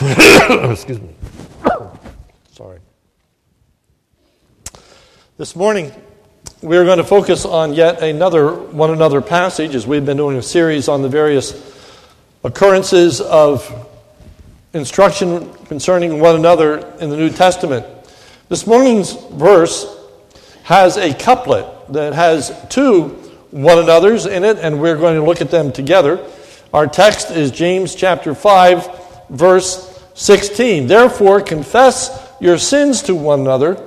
Excuse me. Sorry. This morning, we're going to focus on yet another one another passage as we've been doing a series on the various occurrences of instruction concerning one another in the New Testament. This morning's verse has a couplet that has two one another's in it, and we're going to look at them together. Our text is James chapter 5, verse 16. Therefore, confess your sins to one another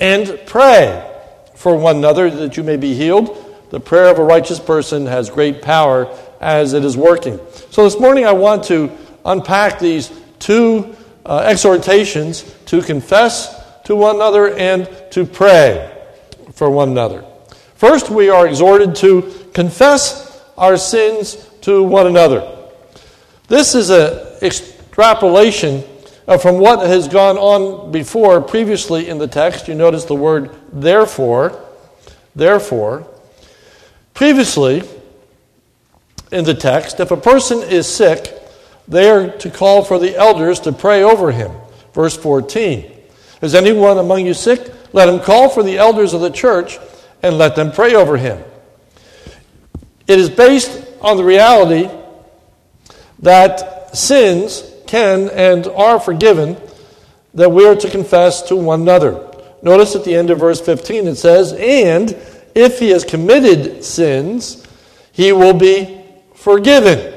and pray for one another that you may be healed. The prayer of a righteous person has great power as it is working. So, this morning I want to unpack these two uh, exhortations to confess to one another and to pray for one another. First, we are exhorted to confess our sins to one another. This is an extrapolation from what has gone on before, previously in the text. You notice the word therefore. Therefore. Previously in the text, if a person is sick, they are to call for the elders to pray over him. Verse 14. Is anyone among you sick? Let him call for the elders of the church and let them pray over him. It is based on the reality that sins can and are forgiven that we are to confess to one another. Notice at the end of verse 15 it says, And if he has committed sins, he will be forgiven.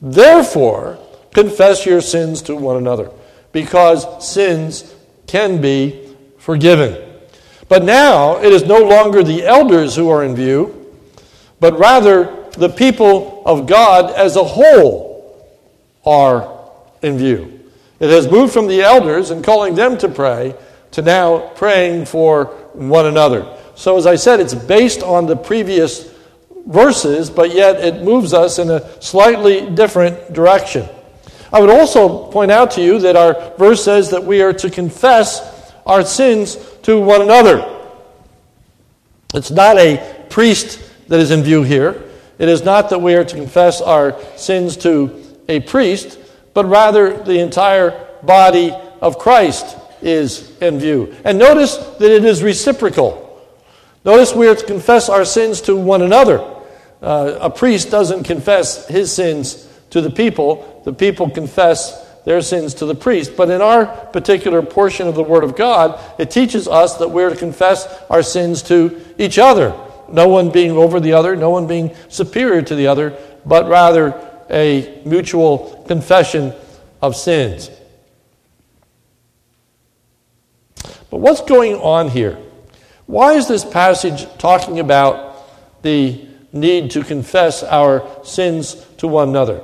Therefore, confess your sins to one another, because sins can be forgiven. But now it is no longer the elders who are in view, but rather the people of God as a whole are in view. It has moved from the elders and calling them to pray to now praying for one another. So, as I said, it's based on the previous verses, but yet it moves us in a slightly different direction. I would also point out to you that our verse says that we are to confess our sins to one another. It's not a priest that is in view here. It is not that we are to confess our sins to a priest, but rather the entire body of Christ is in view. And notice that it is reciprocal. Notice we are to confess our sins to one another. Uh, a priest doesn't confess his sins to the people, the people confess their sins to the priest. But in our particular portion of the Word of God, it teaches us that we're to confess our sins to each other. No one being over the other, no one being superior to the other, but rather a mutual confession of sins. But what's going on here? Why is this passage talking about the need to confess our sins to one another?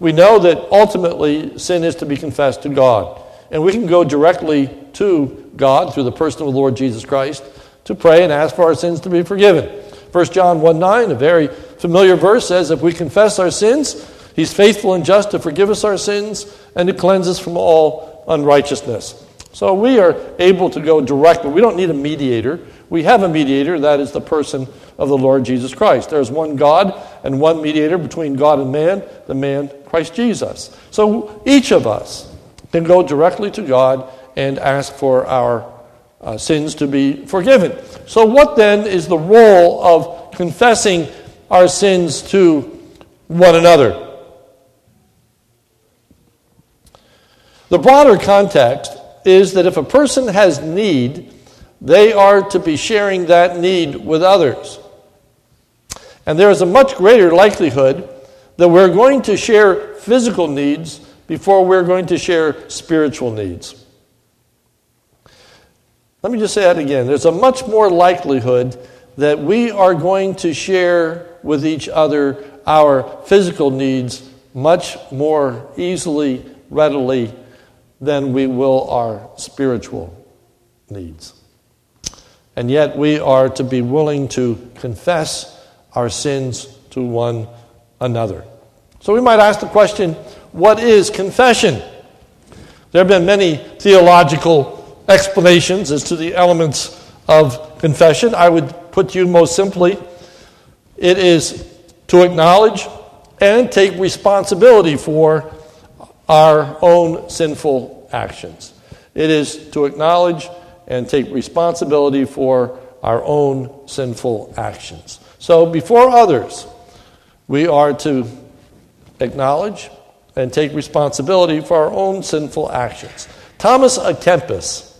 We know that ultimately sin is to be confessed to God. And we can go directly to God through the person of the Lord Jesus Christ to pray and ask for our sins to be forgiven. 1 John 1 9, a very familiar verse, says, If we confess our sins, He's faithful and just to forgive us our sins and to cleanse us from all unrighteousness. So we are able to go directly. We don't need a mediator. We have a mediator, that is the person of the Lord Jesus Christ. There's one God and one mediator between God and man, the man Christ Jesus. So each of us can go directly to God and ask for our uh, sins to be forgiven. So, what then is the role of confessing our sins to one another? The broader context is that if a person has need, they are to be sharing that need with others. And there is a much greater likelihood that we're going to share physical needs before we're going to share spiritual needs. Let me just say that again. There's a much more likelihood that we are going to share with each other our physical needs much more easily, readily than we will our spiritual needs. And yet we are to be willing to confess our sins to one another. So we might ask the question what is confession? There have been many theological explanations as to the elements of confession. I would put you most simply it is to acknowledge and take responsibility for our own sinful actions. It is to acknowledge and take responsibility for our own sinful actions. So, before others, we are to acknowledge and take responsibility for our own sinful actions. Thomas à Kempis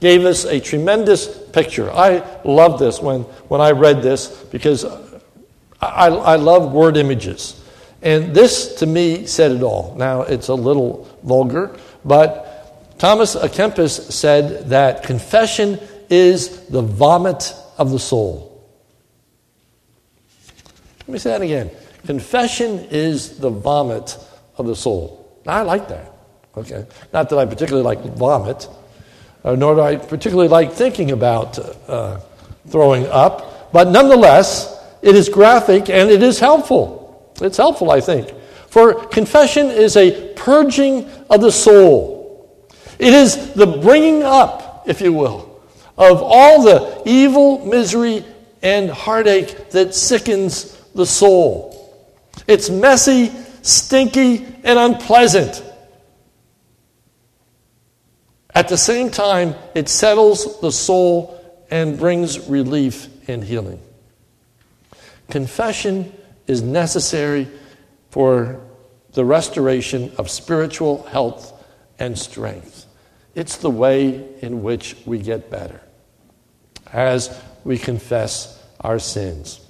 gave us a tremendous picture. I love this when, when I read this because I, I love word images. And this, to me, said it all. Now, it's a little vulgar, but Thomas à Kempis said that confession is the vomit of the soul. Let me say that again. Confession is the vomit of the soul. Now, I like that. Okay. Not that I particularly like vomit, uh, nor do I particularly like thinking about uh, throwing up, but nonetheless, it is graphic and it is helpful. It's helpful, I think. For confession is a purging of the soul, it is the bringing up, if you will, of all the evil, misery, and heartache that sickens the soul. It's messy, stinky, and unpleasant. At the same time, it settles the soul and brings relief and healing. Confession is necessary for the restoration of spiritual health and strength. It's the way in which we get better as we confess our sins.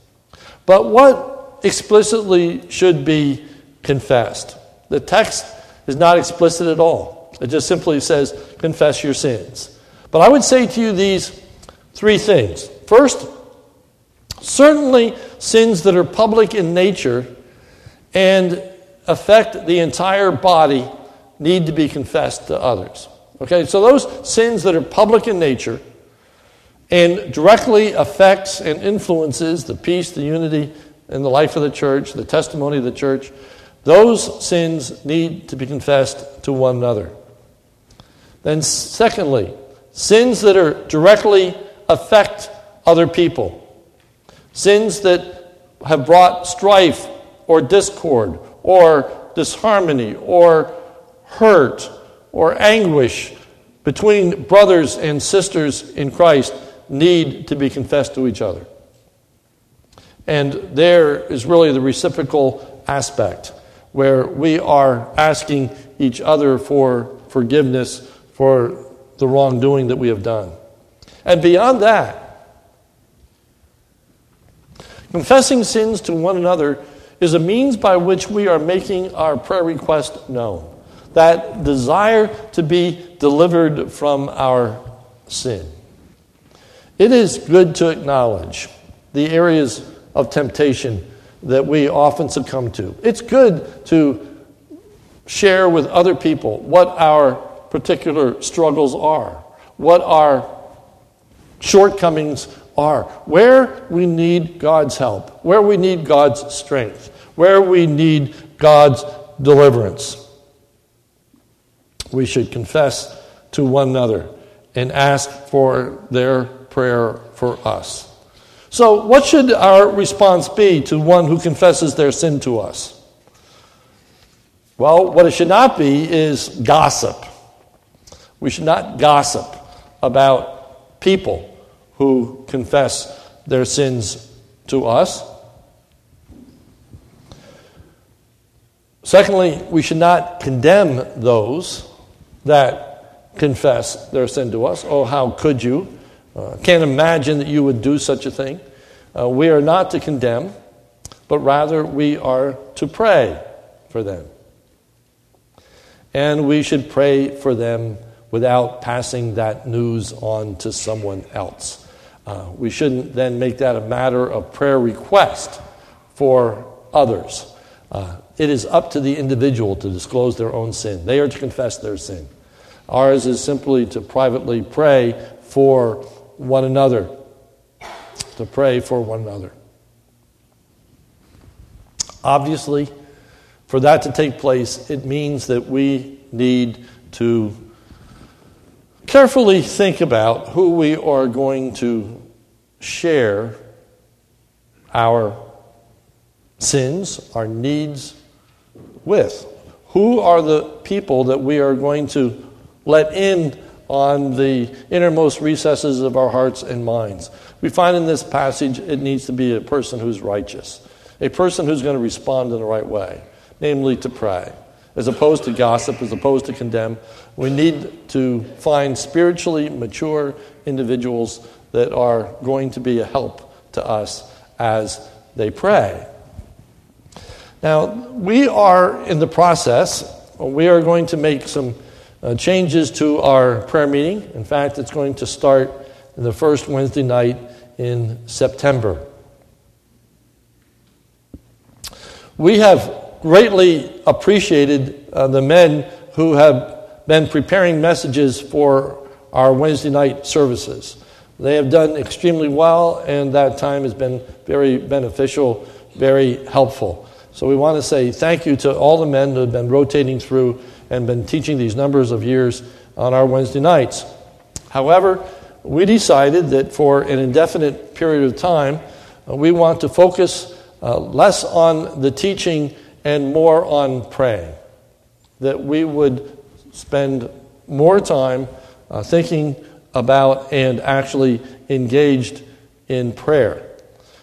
But what explicitly should be confessed? The text is not explicit at all. It just simply says, confess your sins. But I would say to you these three things. First, certainly sins that are public in nature and affect the entire body need to be confessed to others. Okay, so those sins that are public in nature and directly affects and influences the peace, the unity, and the life of the church, the testimony of the church, those sins need to be confessed to one another. Then, secondly, sins that are directly affect other people, sins that have brought strife or discord or disharmony or hurt or anguish between brothers and sisters in Christ need to be confessed to each other. And there is really the reciprocal aspect where we are asking each other for forgiveness for the wrongdoing that we have done. And beyond that, confessing sins to one another is a means by which we are making our prayer request known. That desire to be delivered from our sin. It is good to acknowledge the areas of temptation that we often succumb to. It's good to share with other people what our particular struggles are, what our shortcomings are, where we need God's help, where we need God's strength, where we need God's deliverance. We should confess to one another and ask for their prayer for us. So, what should our response be to one who confesses their sin to us? Well, what it should not be is gossip. We should not gossip about people who confess their sins to us. Secondly, we should not condemn those that confess their sin to us. Oh, how could you? Uh, can't imagine that you would do such a thing. Uh, we are not to condemn, but rather we are to pray for them. And we should pray for them without passing that news on to someone else. Uh, we shouldn't then make that a matter of prayer request for others. Uh, it is up to the individual to disclose their own sin. They are to confess their sin. Ours is simply to privately pray for one another, to pray for one another. Obviously, for that to take place, it means that we need to carefully think about who we are going to share our sins, our needs, with? Who are the people that we are going to let in on the innermost recesses of our hearts and minds? We find in this passage it needs to be a person who's righteous, a person who's going to respond in the right way, namely to pray, as opposed to gossip, as opposed to condemn. We need to find spiritually mature individuals that are going to be a help to us as they pray. Now, we are in the process, we are going to make some uh, changes to our prayer meeting. In fact, it's going to start the first Wednesday night in September. We have greatly appreciated uh, the men who have been preparing messages for our Wednesday night services. They have done extremely well, and that time has been very beneficial, very helpful. So we want to say thank you to all the men who have been rotating through and been teaching these numbers of years on our Wednesday nights. However, we decided that for an indefinite period of time, uh, we want to focus uh, less on the teaching and more on praying. That we would spend more time uh, thinking about and actually engaged in prayer.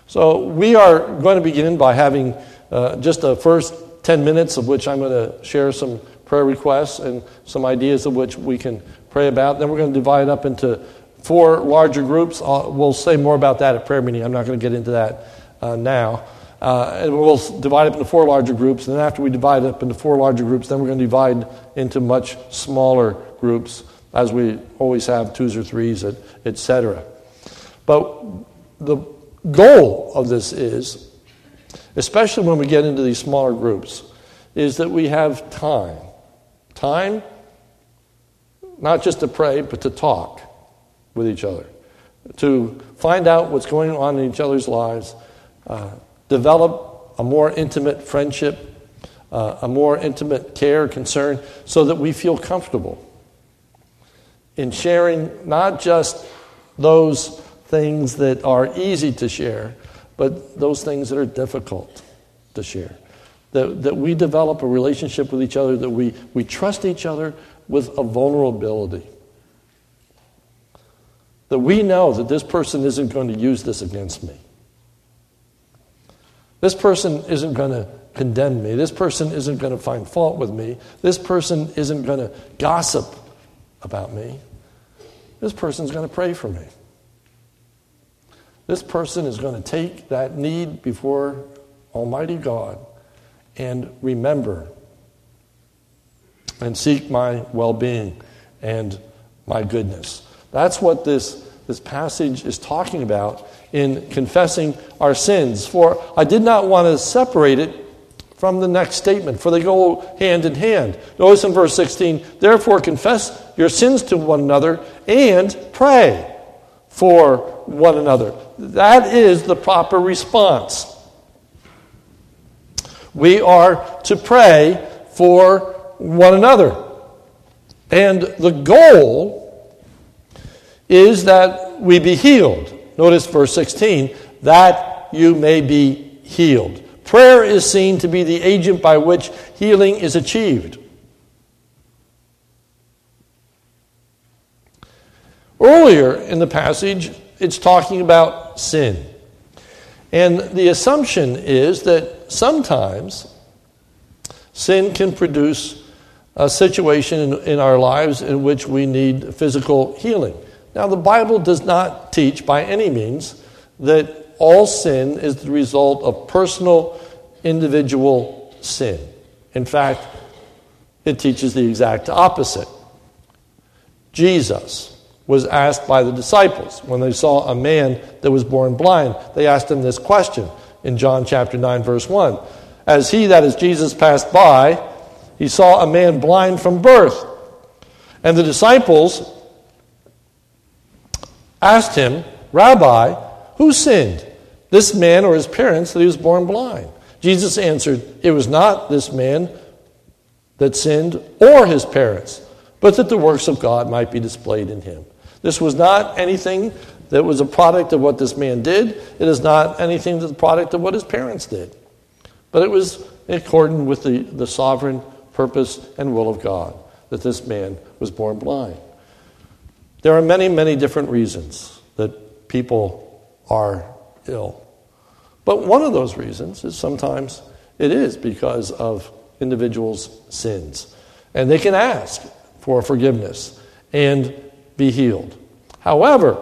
So we are going to begin by having uh, just the first 10 minutes of which I'm going to share some prayer requests and some ideas of which we can pray about. Then we're going to divide up into four larger groups. I'll, we'll say more about that at prayer meeting. I'm not going to get into that uh, now. Uh, and we'll divide up into four larger groups. And then after we divide up into four larger groups, then we're going to divide into much smaller groups, as we always have, twos or threes, etc. But the goal of this is especially when we get into these smaller groups, is that we have time. Time, not just to pray, but to talk with each other, to find out what's going on in each other's lives, uh, develop a more intimate friendship, uh, a more intimate care, concern, so that we feel comfortable in sharing not just those things that are easy to share, but those things that are difficult to share. That, that we develop a relationship with each other, that we, we trust each other with a vulnerability. That we know that this person isn't going to use this against me. This person isn't going to condemn me. This person isn't going to find fault with me. This person isn't going to gossip about me. This person's going to pray for me. This person is going to take that need before Almighty God and remember and seek my well being and my goodness. That's what this, this passage is talking about in confessing our sins. For I did not want to separate it from the next statement, for they go hand in hand. Notice in verse 16, therefore confess your sins to one another and pray for one another. That is the proper response. We are to pray for one another. And the goal is that we be healed. Notice verse 16 that you may be healed. Prayer is seen to be the agent by which healing is achieved. Earlier in the passage, it's talking about sin. And the assumption is that sometimes sin can produce a situation in, in, our lives in which we need physical healing. Now, the Bible does not teach by any means that all sin is the result of personal, individual sin. In fact, it teaches the exact opposite. Jesus was asked by the disciples when they saw a man that was born blind. They asked him this question in John chapter 9, verse 1. As he, that is Jesus, passed by, he saw a man blind from birth. And the disciples asked him, Rabbi, who sinned, this man or his parents, that he was born blind? Jesus answered, It was not this man that sinned or his parents, but that the works of God might be displayed in him. This was not anything that was a product of what this man did. It is not anything that's a product of what his parents did. But it was in accordance with the, the sovereign purpose and will of God that this man was born blind. There are many, many different reasons that people are ill. But one of those reasons is sometimes it is because of individuals' sins. And they can ask for forgiveness and be healed. However,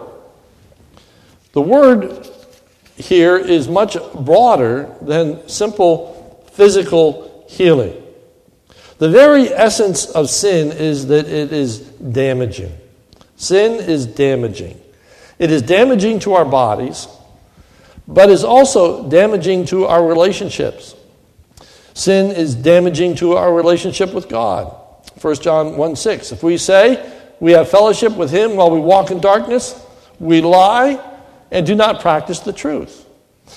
the word here is much broader than simple physical healing. The very essence of sin is that it is damaging. Sin is damaging. It is damaging to our bodies, but is also damaging to our relationships. Sin is damaging to our relationship with God. 1 John 1 6. If we say we have fellowship with Him while we walk in darkness, we lie and do not practice the truth.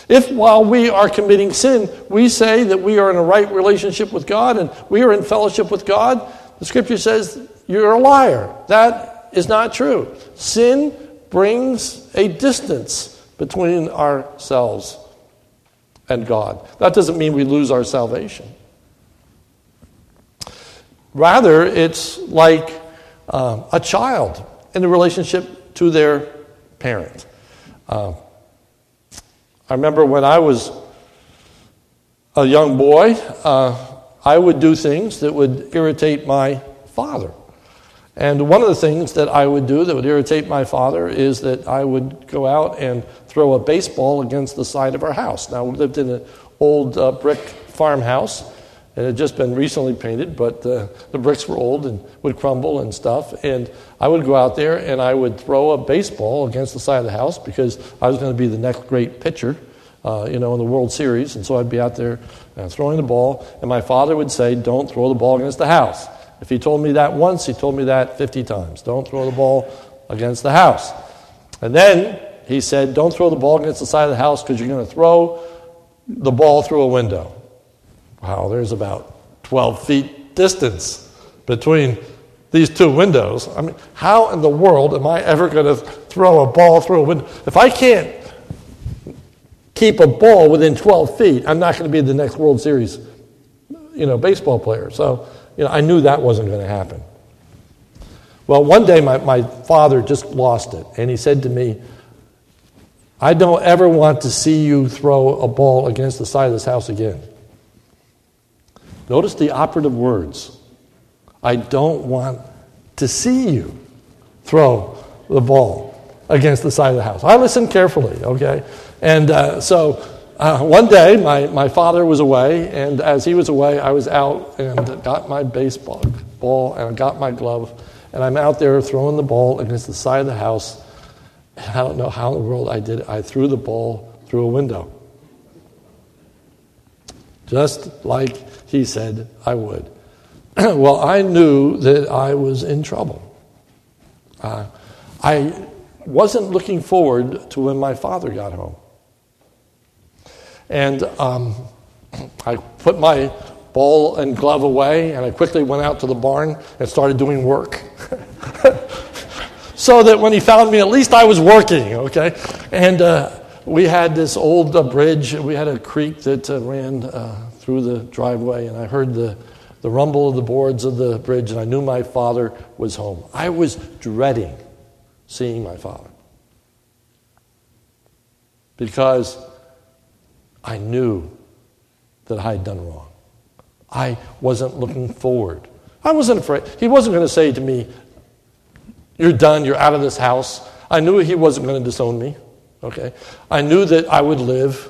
If while we are committing sin, we say that we are in a right relationship with God and we are in fellowship with God, the scripture says you're a liar. That is not true. Sin brings a distance between ourselves and God. That doesn't mean we lose our salvation. Rather, it's like uh, a child in a relationship to their parent. Uh, I remember when I was a young boy, uh, I would do things that would irritate my father. And one of the things that I would do that would irritate my father is that I would go out and throw a baseball against the side of our house. Now, we lived in an old uh, brick farmhouse. It had just been recently painted, but uh, the bricks were old and would crumble and stuff. And I would go out there and I would throw a baseball against the side of the house because I was going to be the next great pitcher, uh, you know, in the World Series. And so I'd be out there uh, throwing the ball, and my father would say, Don't throw the ball against the house. If he told me that once, he told me that 50 times. Don't throw the ball against the house. And then he said, Don't throw the ball against the side of the house because you're going to throw the ball through a window. Wow, there's about 12 feet distance between these two windows. I mean, how in the world am I ever going to throw a ball through a window? If I can't keep a ball within 12 feet, I'm not going to be the next World Series, you know, baseball player. So you know, I knew that wasn't going to happen. Well, one day my, my father just lost it, and he said to me, I don't ever want to see you throw a ball against the side of this house again. Notice the operative words. I don't want to see you throw the ball against the side of the house. I listened carefully, okay? And uh, so uh, one day, my, my father was away, and as he was away, I was out and got my baseball ball and I got my glove, and I'm out there throwing the ball against the side of the house. And I don't know how in the world I did it. I threw the ball through a window. Just like he said I would. well, I knew that I was in trouble. Uh, I wasn't looking forward to when my father got home. And um, I put my ball and glove away, and I quickly went out to the barn and started doing work. so that when he found me, at least I was working, okay? And uh, we had this old uh, bridge, we had a creek that uh, ran uh, through the driveway, and I heard the, the rumble of the boards of the bridge, and I knew my father was home. I was dreading seeing my father. Because I knew that I had done wrong. I wasn't looking forward. I wasn't afraid. He wasn't going to say to me, You're done, you're out of this house. I knew he wasn't going to disown me. Okay? I knew that I would live.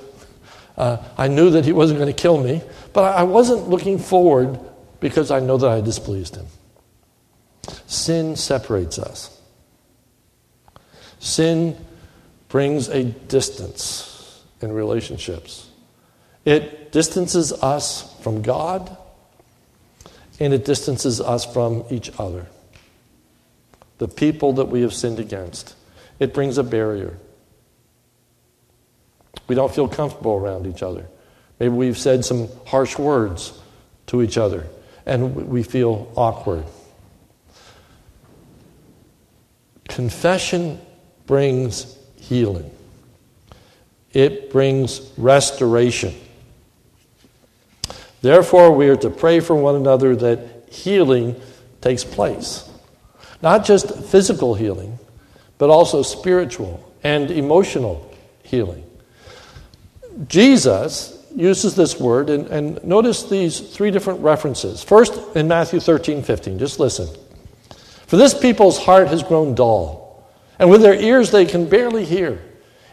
Uh, I knew that he wasn't going to kill me. But I wasn't looking forward because I know that I displeased him. Sin separates us, sin brings a distance in relationships. It distances us from God and it distances us from each other. The people that we have sinned against. It brings a barrier. We don't feel comfortable around each other. Maybe we've said some harsh words to each other and we feel awkward. Confession brings healing it brings restoration. Therefore, we are to pray for one another that healing takes place. Not just physical healing, but also spiritual and emotional healing. Jesus uses this word, and, and notice these three different references. First, in Matthew 13 15, just listen. For this people's heart has grown dull, and with their ears they can barely hear,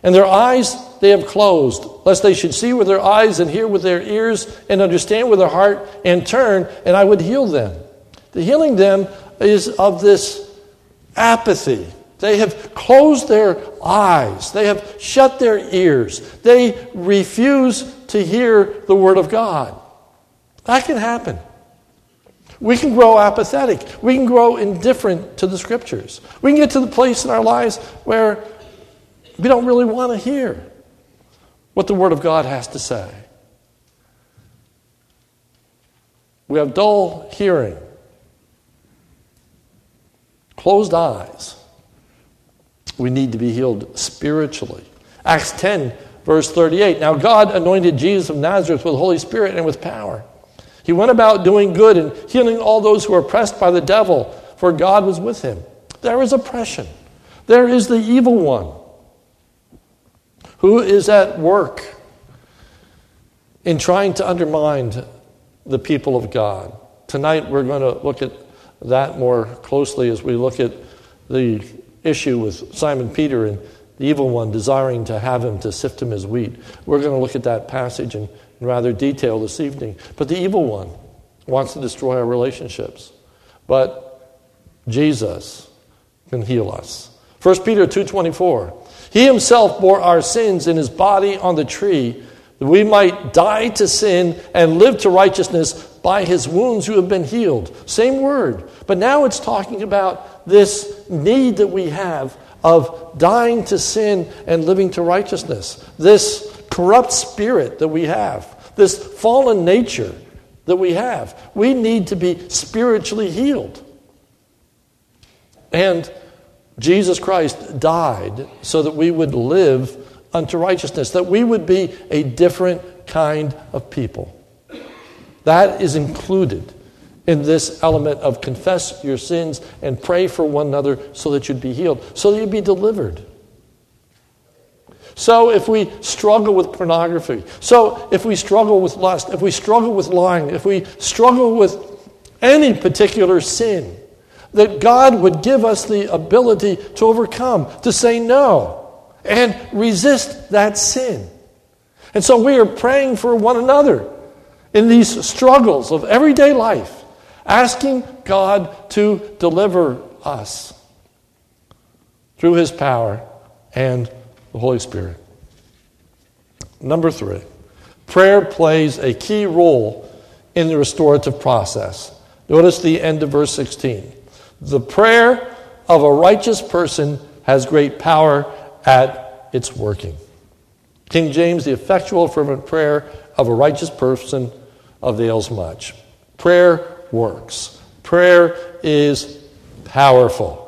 and their eyes they have closed, lest they should see with their eyes and hear with their ears and understand with their heart and turn, and I would heal them. The healing them is of this apathy. They have closed their eyes. They have shut their ears. They refuse to hear the Word of God. That can happen. We can grow apathetic. We can grow indifferent to the Scriptures. We can get to the place in our lives where we don't really want to hear what the Word of God has to say. We have dull hearing closed eyes. We need to be healed spiritually. Acts 10, verse 38. Now, God anointed Jesus of Nazareth with the Holy Spirit and with power. He went about doing good and healing all those who were oppressed by the devil, for God was with him. There is oppression, there is the evil one who is at work in trying to undermine the people of God. Tonight, we're going to look at that more closely as we look at the issue with Simon Peter and the evil one desiring to have him to sift him as wheat. We're going to look at that passage in, in rather detail this evening. But the evil one wants to destroy our relationships. But Jesus can heal us. 1 Peter 2:24. He himself bore our sins in his body on the tree that we might die to sin and live to righteousness by his wounds you have been healed. Same word. But now it's talking about this need that we have of dying to sin and living to righteousness. This corrupt spirit that we have, this fallen nature that we have. We need to be spiritually healed. And Jesus Christ died so that we would live unto righteousness, that we would be a different kind of people. That is included in this element of confess your sins and pray for one another so that you'd be healed, so that you'd be delivered. So, if we struggle with pornography, so if we struggle with lust, if we struggle with lying, if we struggle with any particular sin, that God would give us the ability to overcome, to say no, and resist that sin. And so we are praying for one another in these struggles of everyday life, asking God to deliver us through His power and the Holy Spirit. Number three, prayer plays a key role in the restorative process. Notice the end of verse 16. The prayer of a righteous person has great power at its working. King James, the effectual, fervent prayer of a righteous person avails much. Prayer works, prayer is powerful.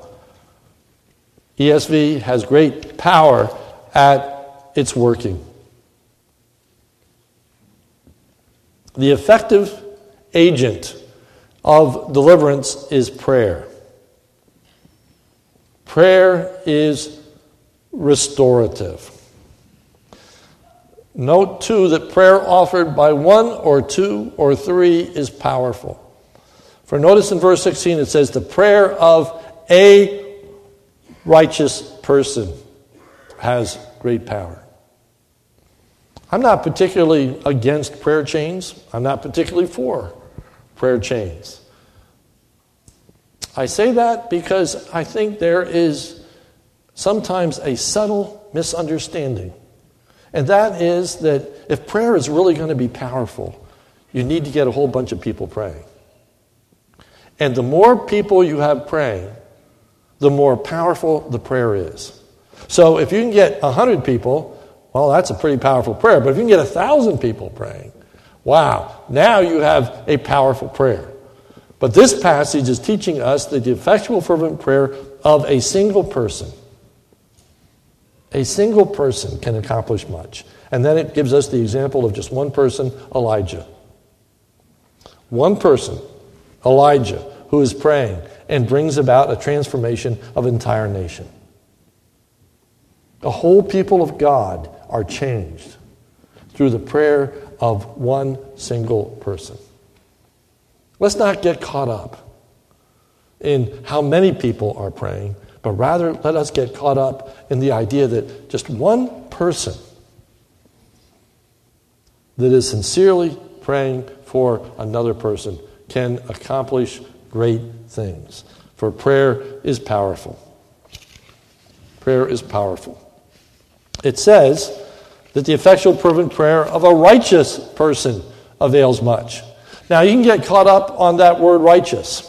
ESV has great power at its working. The effective agent of deliverance is prayer. Prayer is restorative. Note too that prayer offered by one or two or three is powerful. For notice in verse 16 it says, the prayer of a righteous person has great power. I'm not particularly against prayer chains, I'm not particularly for prayer chains. I say that because I think there is sometimes a subtle misunderstanding and that is that if prayer is really going to be powerful, you need to get a whole bunch of people praying. And the more people you have praying, the more powerful the prayer is. So if you can get 100 people, well, that's a pretty powerful prayer. But if you can get 1,000 people praying, wow, now you have a powerful prayer. But this passage is teaching us that the effectual, fervent prayer of a single person a single person can accomplish much. And then it gives us the example of just one person, Elijah. One person, Elijah, who is praying and brings about a transformation of entire nation. The whole people of God are changed through the prayer of one single person. Let's not get caught up in how many people are praying, but rather let us get caught up in the idea that just one person that is sincerely praying for another person can accomplish great things. For prayer is powerful. Prayer is powerful. It says that the effectual, fervent prayer of a righteous person avails much. Now, you can get caught up on that word righteous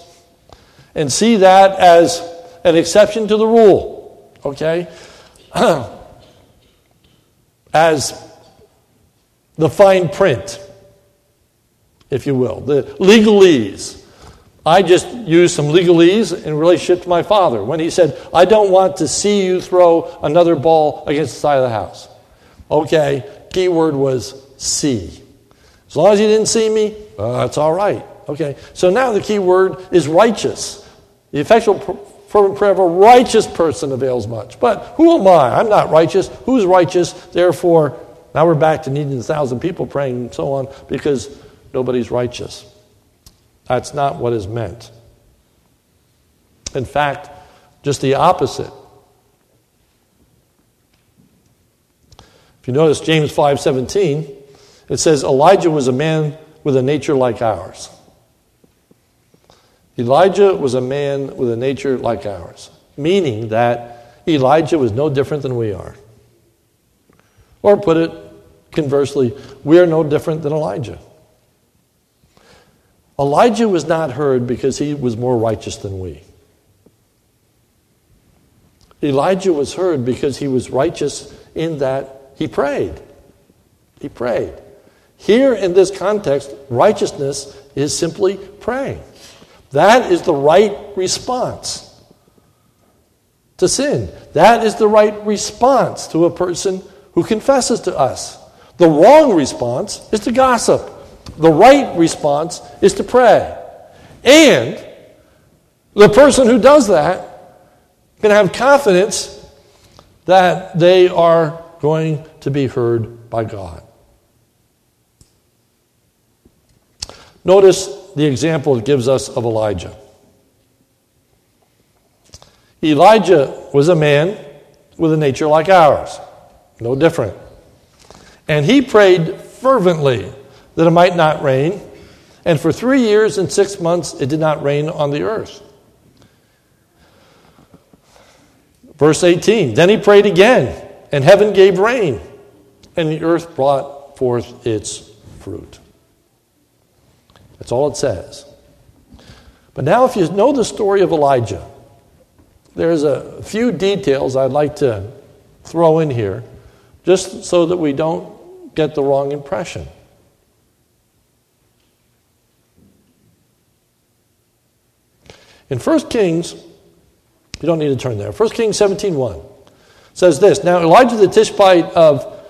and see that as an exception to the rule, okay? as the fine print, if you will, the legalese. I just used some legalese in relationship to my father when he said, I don't want to see you throw another ball against the side of the house. Okay, key word was see. As long as you didn't see me, uh, that's all right. Okay, so now the key word is righteous. The effectual fervent prayer of a righteous person avails much. But who am I? I'm not righteous. Who's righteous? Therefore, now we're back to needing a thousand people praying and so on because nobody's righteous. That's not what is meant. In fact, just the opposite. If you notice James 5:17, it says Elijah was a man with a nature like ours. Elijah was a man with a nature like ours, meaning that Elijah was no different than we are. Or put it conversely, we are no different than Elijah. Elijah was not heard because he was more righteous than we. Elijah was heard because he was righteous in that he prayed. He prayed. Here in this context, righteousness is simply praying. That is the right response to sin. That is the right response to a person who confesses to us. The wrong response is to gossip. The right response is to pray. And the person who does that can have confidence that they are going to be heard by God. Notice the example it gives us of Elijah. Elijah was a man with a nature like ours, no different. And he prayed fervently that it might not rain. And for three years and six months, it did not rain on the earth. Verse 18 Then he prayed again, and heaven gave rain, and the earth brought forth its fruit. That's all it says. But now, if you know the story of Elijah, there's a few details I'd like to throw in here just so that we don't get the wrong impression. In 1 Kings, you don't need to turn there. 1 Kings 17.1 says this Now Elijah the Tishbite of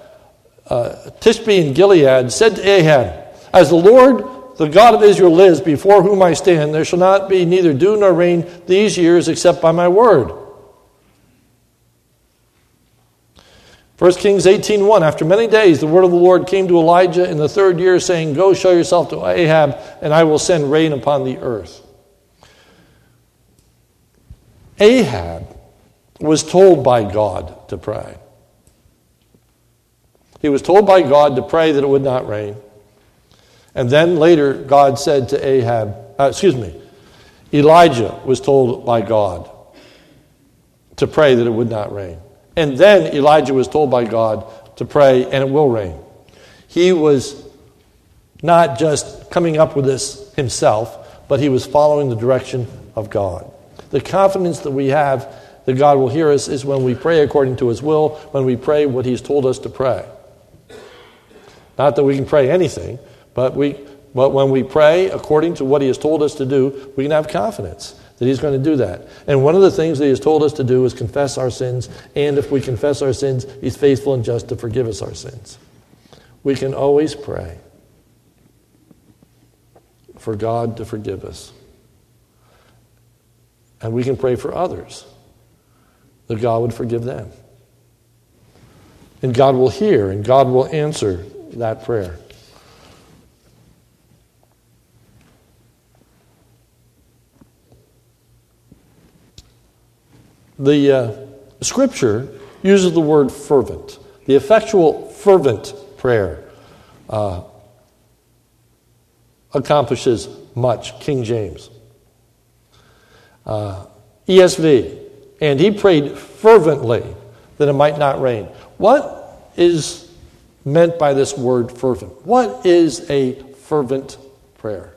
uh, Tishbe in Gilead said to Ahab, As the Lord the God of Israel lives, before whom I stand, there shall not be neither dew nor rain these years except by my word. 1 Kings 18.1 After many days the word of the Lord came to Elijah in the third year, saying, Go show yourself to Ahab, and I will send rain upon the earth. Ahab was told by God to pray. He was told by God to pray that it would not rain. And then later, God said to Ahab, uh, excuse me, Elijah was told by God to pray that it would not rain. And then Elijah was told by God to pray and it will rain. He was not just coming up with this himself, but he was following the direction of God. The confidence that we have that God will hear us is when we pray according to his will, when we pray what he's told us to pray. Not that we can pray anything, but, we, but when we pray according to what He has told us to do, we can have confidence that He's going to do that. And one of the things that He has told us to do is confess our sins. And if we confess our sins, He's faithful and just to forgive us our sins. We can always pray. for God to forgive us. And we can pray for others that God would forgive them. And God will hear and God will answer that prayer. The uh, scripture uses the word fervent, the effectual, fervent prayer. Uh, accomplishes much, King James. Uh, ESV, and he prayed fervently that it might not rain. What is meant by this word fervent? What is a fervent prayer?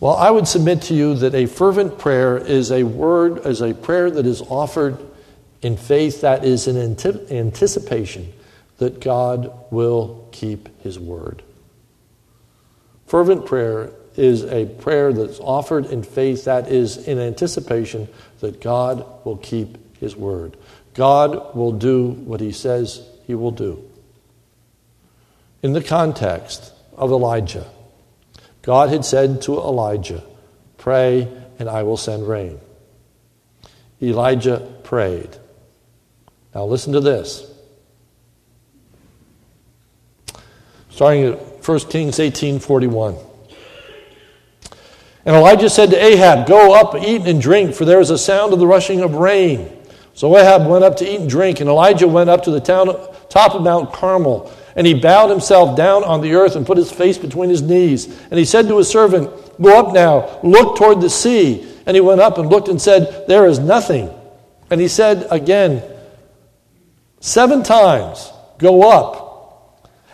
Well, I would submit to you that a fervent prayer is a word, is a prayer that is offered in faith that is in anticipation that God will keep his word. Fervent prayer is a prayer that's offered in faith that is in anticipation that God will keep his word. God will do what he says he will do. In the context of Elijah, God had said to Elijah, Pray and I will send rain. Elijah prayed. Now listen to this. Starting at 1 Kings 18:41. And Elijah said to Ahab, Go up, eat and drink, for there is a sound of the rushing of rain. So Ahab went up to eat and drink, and Elijah went up to the town, top of Mount Carmel. And he bowed himself down on the earth and put his face between his knees. And he said to his servant, Go up now, look toward the sea. And he went up and looked and said, There is nothing. And he said again, Seven times, Go up.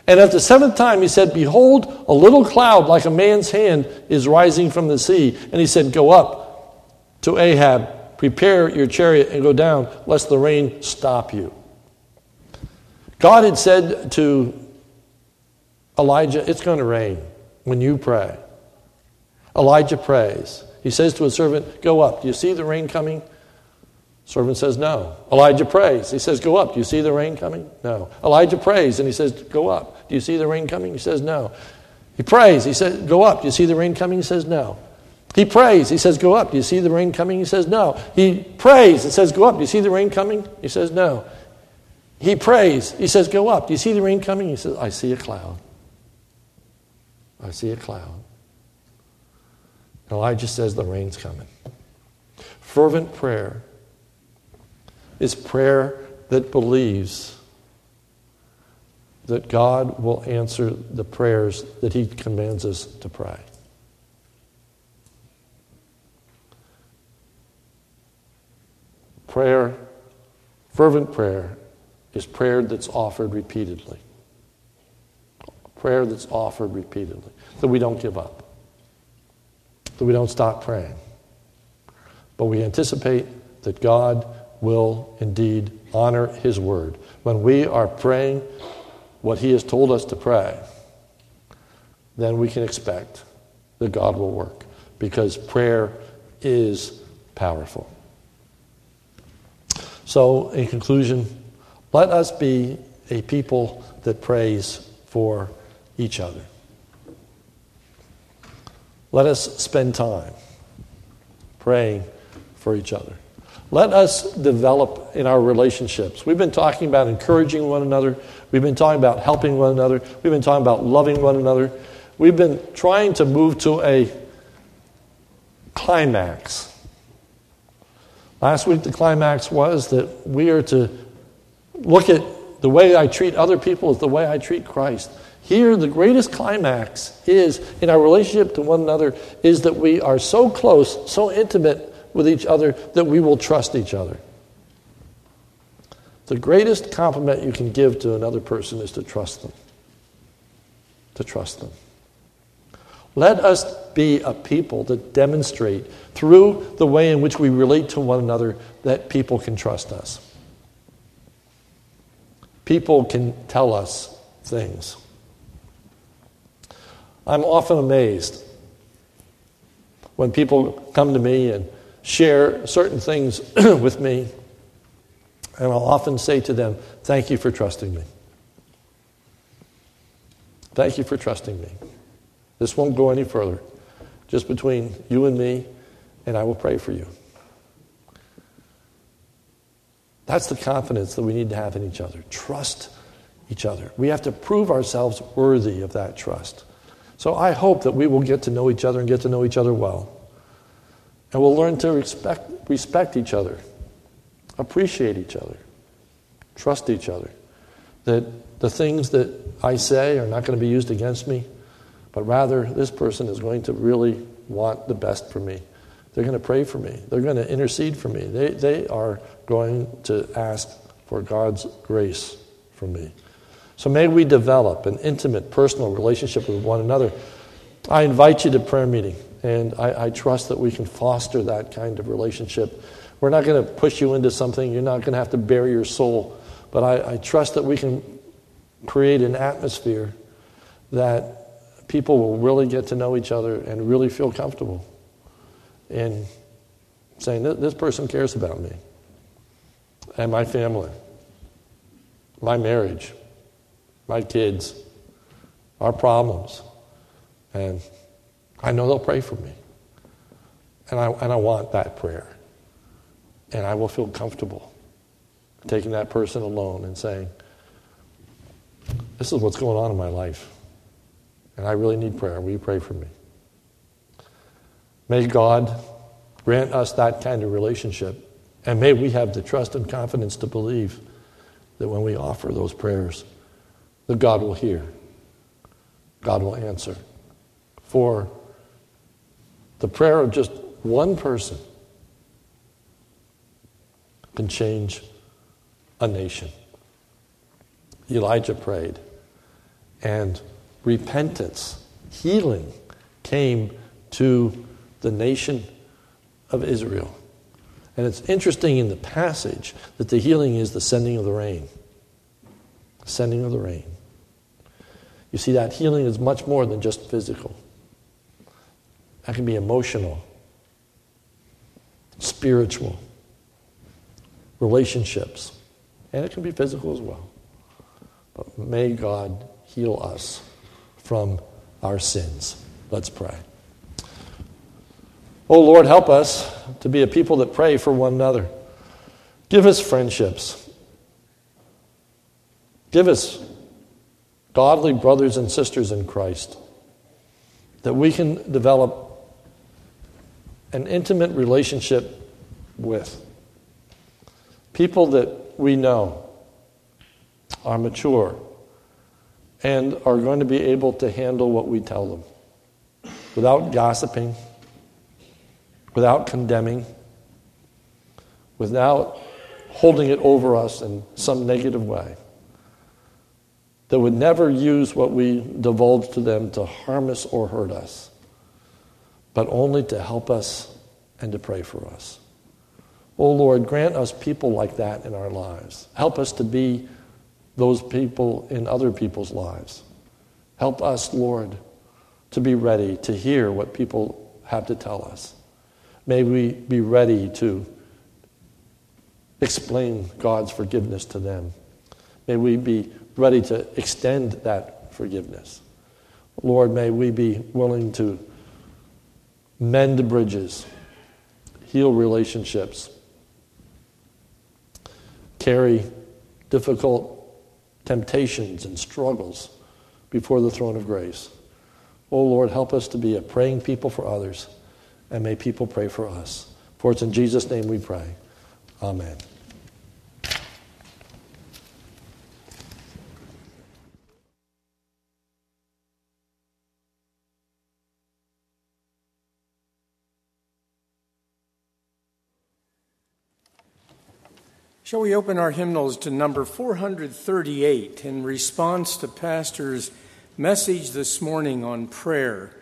And at the seventh time, he said, Behold, a little cloud like a man's hand is rising from the sea. And he said, Go up to Ahab, prepare your chariot, and go down, lest the rain stop you. God had said to Elijah, It's going to rain when you pray. Elijah prays. He says to his servant, Go up. Do you see the rain coming? Servant says, No. Elijah prays. He says, Go up. Do you see the rain coming? No. Elijah prays and he says, Go up. Do you see the rain coming? He says, No. He prays. He says, Go up. Do you see the rain coming? He says, No. He prays. He says, Go up. Do you see the rain coming? He says, No. He prays and says, Go up. Do you see the rain coming? He says, No. He prays. He says, Go up. Do you see the rain coming? He says, I see a cloud. I see a cloud. And Elijah says, The rain's coming. Fervent prayer is prayer that believes that God will answer the prayers that He commands us to pray. Prayer, fervent prayer, is prayer that's offered repeatedly. Prayer that's offered repeatedly. That we don't give up. That we don't stop praying. But we anticipate that God will indeed honor his word. When we are praying what he has told us to pray, then we can expect that God will work because prayer is powerful. So, in conclusion, let us be a people that prays for each other. Let us spend time praying for each other. Let us develop in our relationships. We've been talking about encouraging one another. We've been talking about helping one another. We've been talking about loving one another. We've been trying to move to a climax. Last week, the climax was that we are to look at the way I treat other people as the way I treat Christ. Here, the greatest climax is in our relationship to one another is that we are so close, so intimate with each other that we will trust each other. The greatest compliment you can give to another person is to trust them. To trust them. Let us be a people that demonstrate through the way in which we relate to one another that people can trust us. People can tell us things. I'm often amazed when people come to me and share certain things with me, and I'll often say to them, Thank you for trusting me. Thank you for trusting me. This won't go any further. Just between you and me, and I will pray for you. That's the confidence that we need to have in each other. Trust each other. We have to prove ourselves worthy of that trust. So I hope that we will get to know each other and get to know each other well. And we'll learn to respect, respect each other, appreciate each other, trust each other. That the things that I say are not going to be used against me, but rather this person is going to really want the best for me. They're going to pray for me. They're going to intercede for me. They, they are going to ask for God's grace from me. So may we develop an intimate, personal relationship with one another. I invite you to prayer meeting, and I, I trust that we can foster that kind of relationship. We're not going to push you into something. You're not going to have to bare your soul. But I, I trust that we can create an atmosphere that people will really get to know each other and really feel comfortable in saying, This person cares about me and my family, my marriage, my kids, our problems. And I know they'll pray for me. And I, and I want that prayer. And I will feel comfortable taking that person alone and saying, This is what's going on in my life. And I really need prayer. Will you pray for me? May God grant us that kind of relationship. And may we have the trust and confidence to believe that when we offer those prayers, that God will hear, God will answer. For the prayer of just one person can change a nation. Elijah prayed, and repentance, healing came to the nation of Israel. And it's interesting in the passage that the healing is the sending of the rain. Sending of the rain. You see, that healing is much more than just physical, that can be emotional, spiritual, relationships, and it can be physical as well. But may God heal us from our sins. Let's pray. Oh Lord, help us to be a people that pray for one another. Give us friendships. Give us godly brothers and sisters in Christ, that we can develop an intimate relationship with. People that we know are mature and are going to be able to handle what we tell them without gossiping, without condemning, without holding it over us in some negative way that would never use what we divulge to them to harm us or hurt us, but only to help us and to pray for us. Oh Lord, grant us people like that in our lives. Help us to be those people in other people's lives. Help us, Lord, to be ready to hear what people have to tell us. May we be ready to explain God's forgiveness to them. May we be ready to extend that forgiveness. Lord, may we be willing to mend bridges, heal relationships, carry difficult temptations and struggles before the throne of grace. Oh Lord, help us to be a praying people for others, and may people pray for us. For it's in Jesus' name we pray. Amen. Shall we open our hymnals to number 438 in response to Pastor's message this morning on prayer?